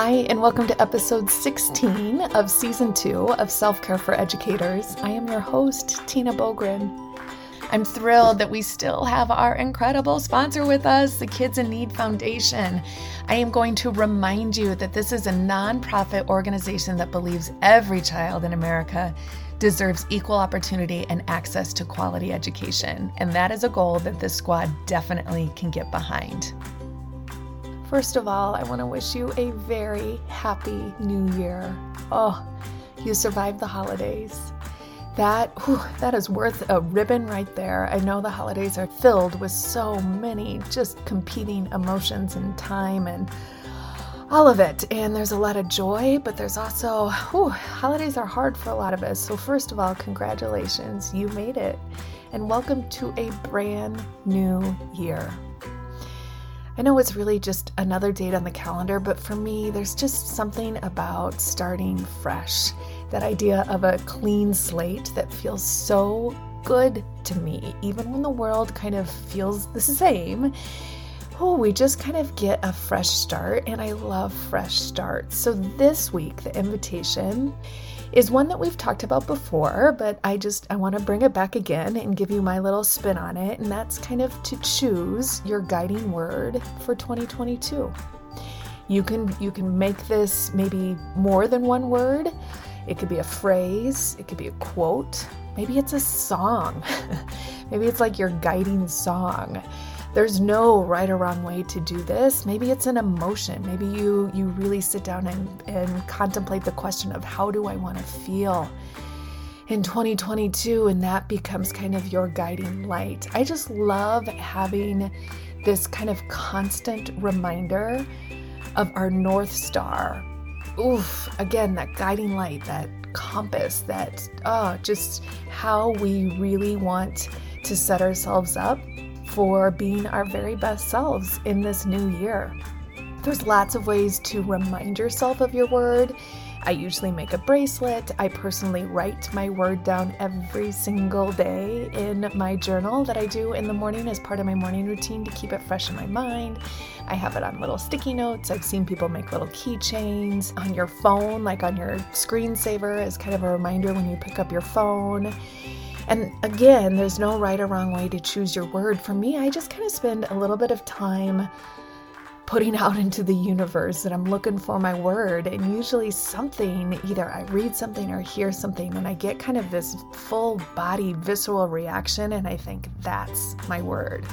Hi, and welcome to episode 16 of season two of Self Care for Educators. I am your host, Tina Boogren. I'm thrilled that we still have our incredible sponsor with us, the Kids in Need Foundation. I am going to remind you that this is a nonprofit organization that believes every child in America deserves equal opportunity and access to quality education. And that is a goal that this squad definitely can get behind. First of all, I want to wish you a very happy new year. Oh, you survived the holidays. That whew, that is worth a ribbon right there. I know the holidays are filled with so many just competing emotions and time and all of it. And there's a lot of joy, but there's also, whew, holidays are hard for a lot of us. So, first of all, congratulations, you made it. And welcome to a brand new year. I know it's really just another date on the calendar, but for me, there's just something about starting fresh. That idea of a clean slate that feels so good to me, even when the world kind of feels the same. Oh, we just kind of get a fresh start, and I love fresh starts. So, this week, the invitation is one that we've talked about before, but I just I want to bring it back again and give you my little spin on it, and that's kind of to choose your guiding word for 2022. You can you can make this maybe more than one word. It could be a phrase, it could be a quote, maybe it's a song. maybe it's like your guiding song there's no right or wrong way to do this. Maybe it's an emotion. Maybe you you really sit down and, and contemplate the question of how do I want to feel in 2022 and that becomes kind of your guiding light. I just love having this kind of constant reminder of our north star. Oof, again that guiding light, that compass, that oh, just how we really want to set ourselves up for being our very best selves in this new year. There's lots of ways to remind yourself of your word. I usually make a bracelet. I personally write my word down every single day in my journal that I do in the morning as part of my morning routine to keep it fresh in my mind. I have it on little sticky notes. I've seen people make little keychains on your phone, like on your screensaver, as kind of a reminder when you pick up your phone. And again, there's no right or wrong way to choose your word. For me, I just kind of spend a little bit of time putting out into the universe that I'm looking for my word. And usually, something either I read something or hear something, and I get kind of this full body visceral reaction, and I think that's my word.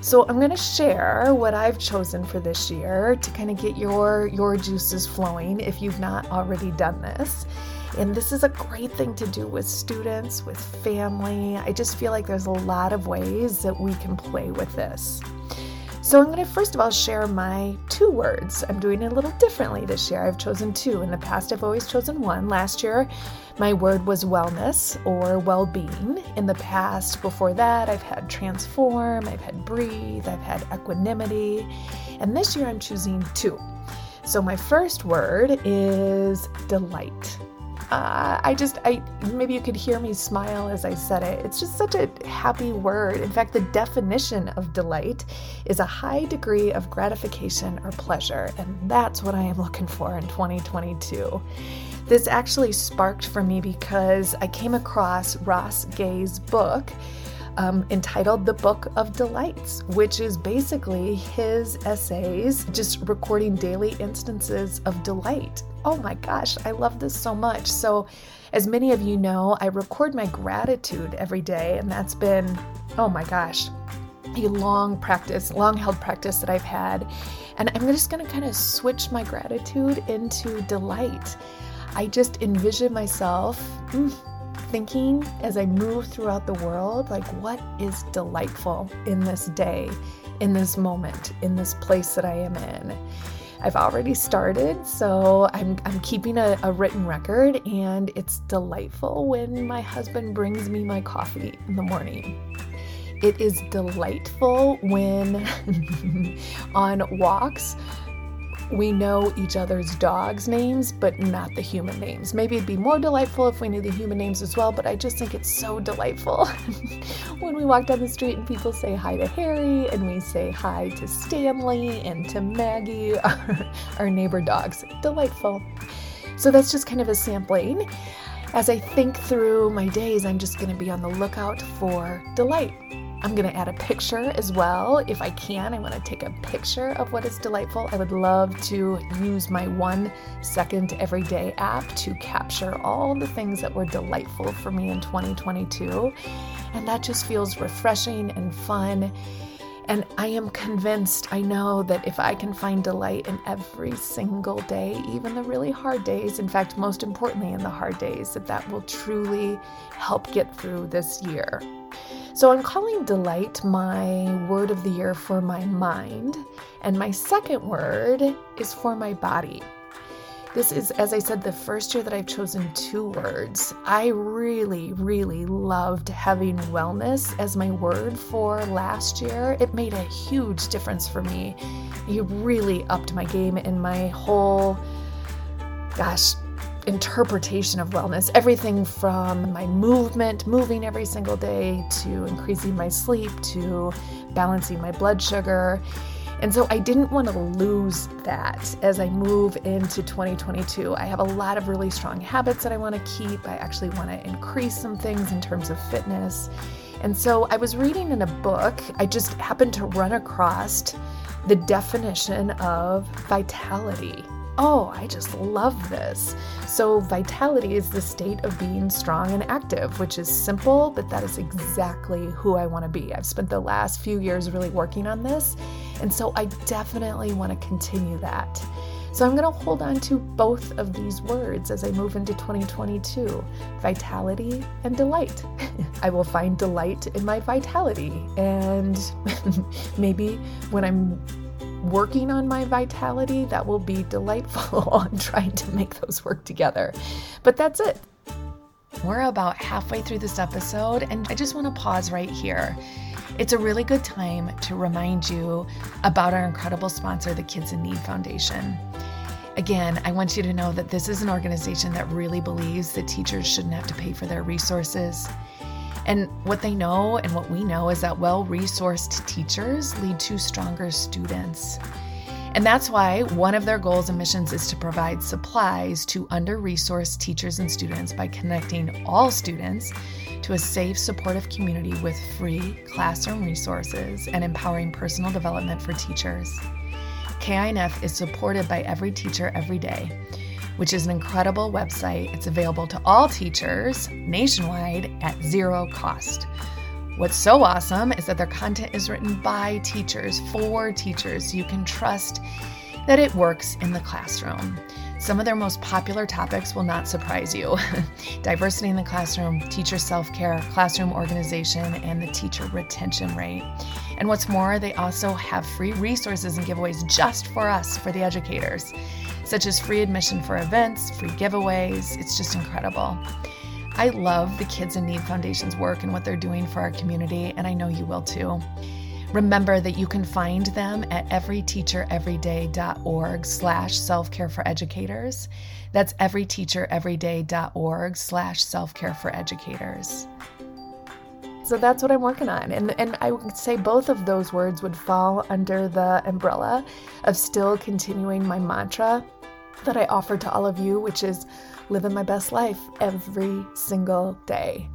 So I'm going to share what I've chosen for this year to kind of get your your juices flowing if you've not already done this. And this is a great thing to do with students, with family. I just feel like there's a lot of ways that we can play with this. So, I'm going to first of all share my two words. I'm doing it a little differently this year. I've chosen two. In the past, I've always chosen one. Last year, my word was wellness or well being. In the past, before that, I've had transform, I've had breathe, I've had equanimity. And this year, I'm choosing two. So, my first word is delight uh, I just, I maybe you could hear me smile as I said it. It's just such a happy word. In fact, the definition of delight is a high degree of gratification or pleasure, and that's what I am looking for in 2022. This actually sparked for me because I came across Ross Gay's book. Um, entitled The Book of Delights, which is basically his essays just recording daily instances of delight oh my gosh, I love this so much. So, as many of you know, I record my gratitude every day, and that's been, oh my gosh, a long practice, long held practice that I've had. And I'm just going to kind of switch my gratitude into delight. I just envision myself mm, thinking as I move throughout the world, like, what is delightful in this day, in this moment, in this place that I am in? I've already started, so I'm, I'm keeping a, a written record, and it's delightful when my husband brings me my coffee in the morning. It is delightful when on walks we know each other's dogs' names, but not the human names. Maybe it'd be more delightful if we knew the human names as well, but I just think it's so delightful when we walk down the street and people say hi to Harry and we say hi to Stanley and to Maggie, our, neighbor dogs. Delightful. So that's just kind of a sampling. As I think through my days, I'm just going to be on the lookout for delight. I'm going to add a picture as well. If I can, I want to take a picture of what is delightful. I would love to use my one second everyday app to capture all the things that were delightful for me in 2022. And that just feels refreshing and fun. And I am convinced, I know that if I can find delight in every single day, even the really hard days, in fact, most importantly in the hard days, that that will truly help get through this year. So I'm calling delight my word of the year for my mind, and my second word is for my body. This is, as I said, the first year that I've chosen two words. I really, really loved having wellness as my word for last year. It made a huge difference for me. It really upped my game in my whole, gosh, interpretation of wellness everything from my movement, moving every single day, to increasing my sleep, to balancing my blood sugar. And so I didn't want to lose that as I move into 2022. I have a lot of really strong habits that I want to keep. I actually want to increase some things in terms of fitness. And so I was reading in a book, I just happened to run across the definition of vitality. Oh, I just love this. So, vitality is the state of being strong and active, which is simple, but that is exactly who I want to be. I've spent the last few years really working on this, and so I definitely want to continue that. So, I'm going to hold on to both of these words as I move into 2022 vitality and delight. I will find delight in my vitality, and maybe when I'm working on my vitality, that will be delightful on trying to make those work together. But that's it. We're about halfway through this episode, and I just want to pause right here. It's a really good time to remind you about our incredible sponsor, the Kids in Need Foundation. Again, I want you to know that this is an organization that really believes that teachers shouldn't have to pay for their resources. And what they know and what we know is that well resourced teachers lead to stronger students. And that's why one of their goals and missions is to provide supplies to under resourced teachers and students by connecting all students to a safe, supportive community with free classroom resources and empowering personal development for teachers. KINF is supported by every teacher every day which is an incredible website. It's available to all teachers nationwide at zero cost. What's so awesome is that their content is written by teachers for teachers, you can trust that it works in the classroom. Some of their most popular topics will not surprise you diversity in the classroom, teacher self care, classroom organization, and the teacher retention rate. And what's more, they also have free resources and giveaways just for us, for the educators such as free admission for events, free giveaways. It's just incredible. I love the Kids in Need Foundation's work and what they're doing for our community, and I know you will too. Remember that you can find them at everyteachereveryday.org slash self-care for educators. That's everyteachereveryday.org slash self-care for educators. So that's what I'm working on. And, and I would say both of those words would fall under the umbrella of still continuing my mantra that I offer to all of you, which is living my best life every single day.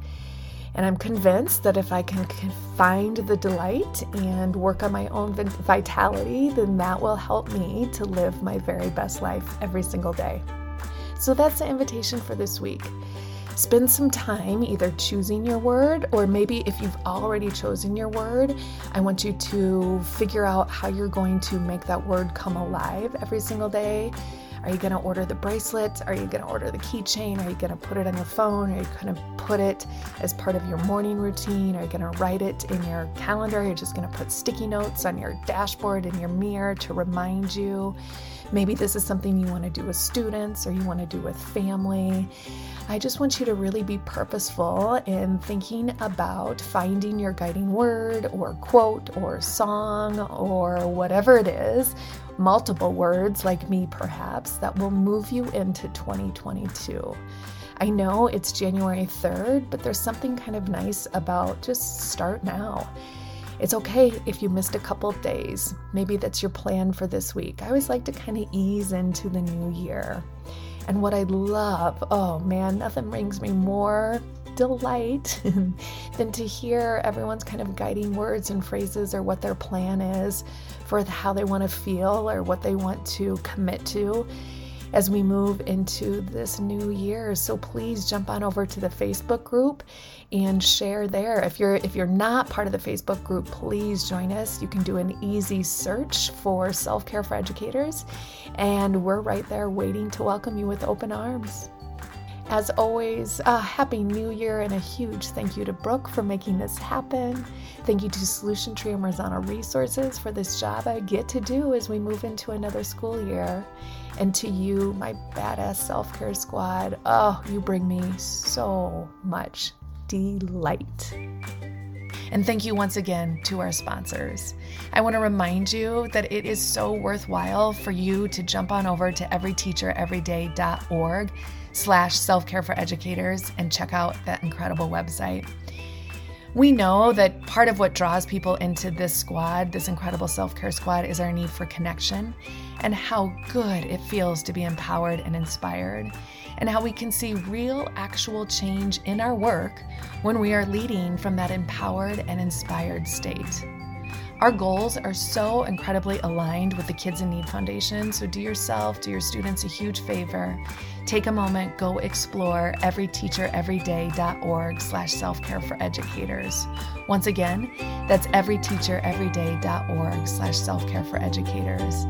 And I'm convinced that if I can find the delight and work on my own vitality, then that will help me to live my very best life every single day. So that's the invitation for this week. Spend some time either choosing your word, or maybe if you've already chosen your word, I want you to figure out how you're going to make that word come alive every single day are you going to order the bracelet? Are you going to order the keychain? Are you going to put it on your phone? Are you going to put it as part of your morning routine? Are you going to write it in your calendar? You're you just going to put sticky notes on your dashboard in your mirror to remind you? Maybe this is something you want to do with students or you want to do with family. I just want you to really be purposeful in thinking about finding your guiding word or quote or song or whatever it is multiple words, like me perhaps, that will move you into 2022. I know it's January 3rd, but there's something kind of nice about just start now. It's okay if you missed a couple days. Maybe that's your plan for this week. I always like to kind of ease into the new year. And what I love, oh man, nothing brings me more delight than to hear everyone's kind of guiding words and phrases or what their plan is for how they want to feel or what they want to commit to as we move into this new year. So please jump on over to the Facebook group and share there. If you're if you're not part of the Facebook group, please join us. You can do an easy search for self-care for educators and we're right there waiting to welcome you with open arms. As always, a happy new year and a huge thank you to Brooke for making this happen. Thank you to Solution Tree and Marzano Resources for this job I get to do as we move into another school year. And to you, my badass self care squad, oh, you bring me so much delight. And thank you once again to our sponsors. I want to remind you that it is so worthwhile for you to jump on over to everyteachereveryday.org slash self-care for educators and check out that incredible website. We know that part of what draws people into this squad, this incredible self care squad, is our need for connection and how good it feels to be empowered and inspired, and how we can see real, actual change in our work when we are leading from that empowered and inspired state. Our goals are so incredibly aligned with the Kids in Need Foundation, so do yourself, do your students a huge favor. Take a moment, go explore everyteachereveryday.org slash self-care for educators. Once again, that's everyteachereveryday.org slash self-care for educators.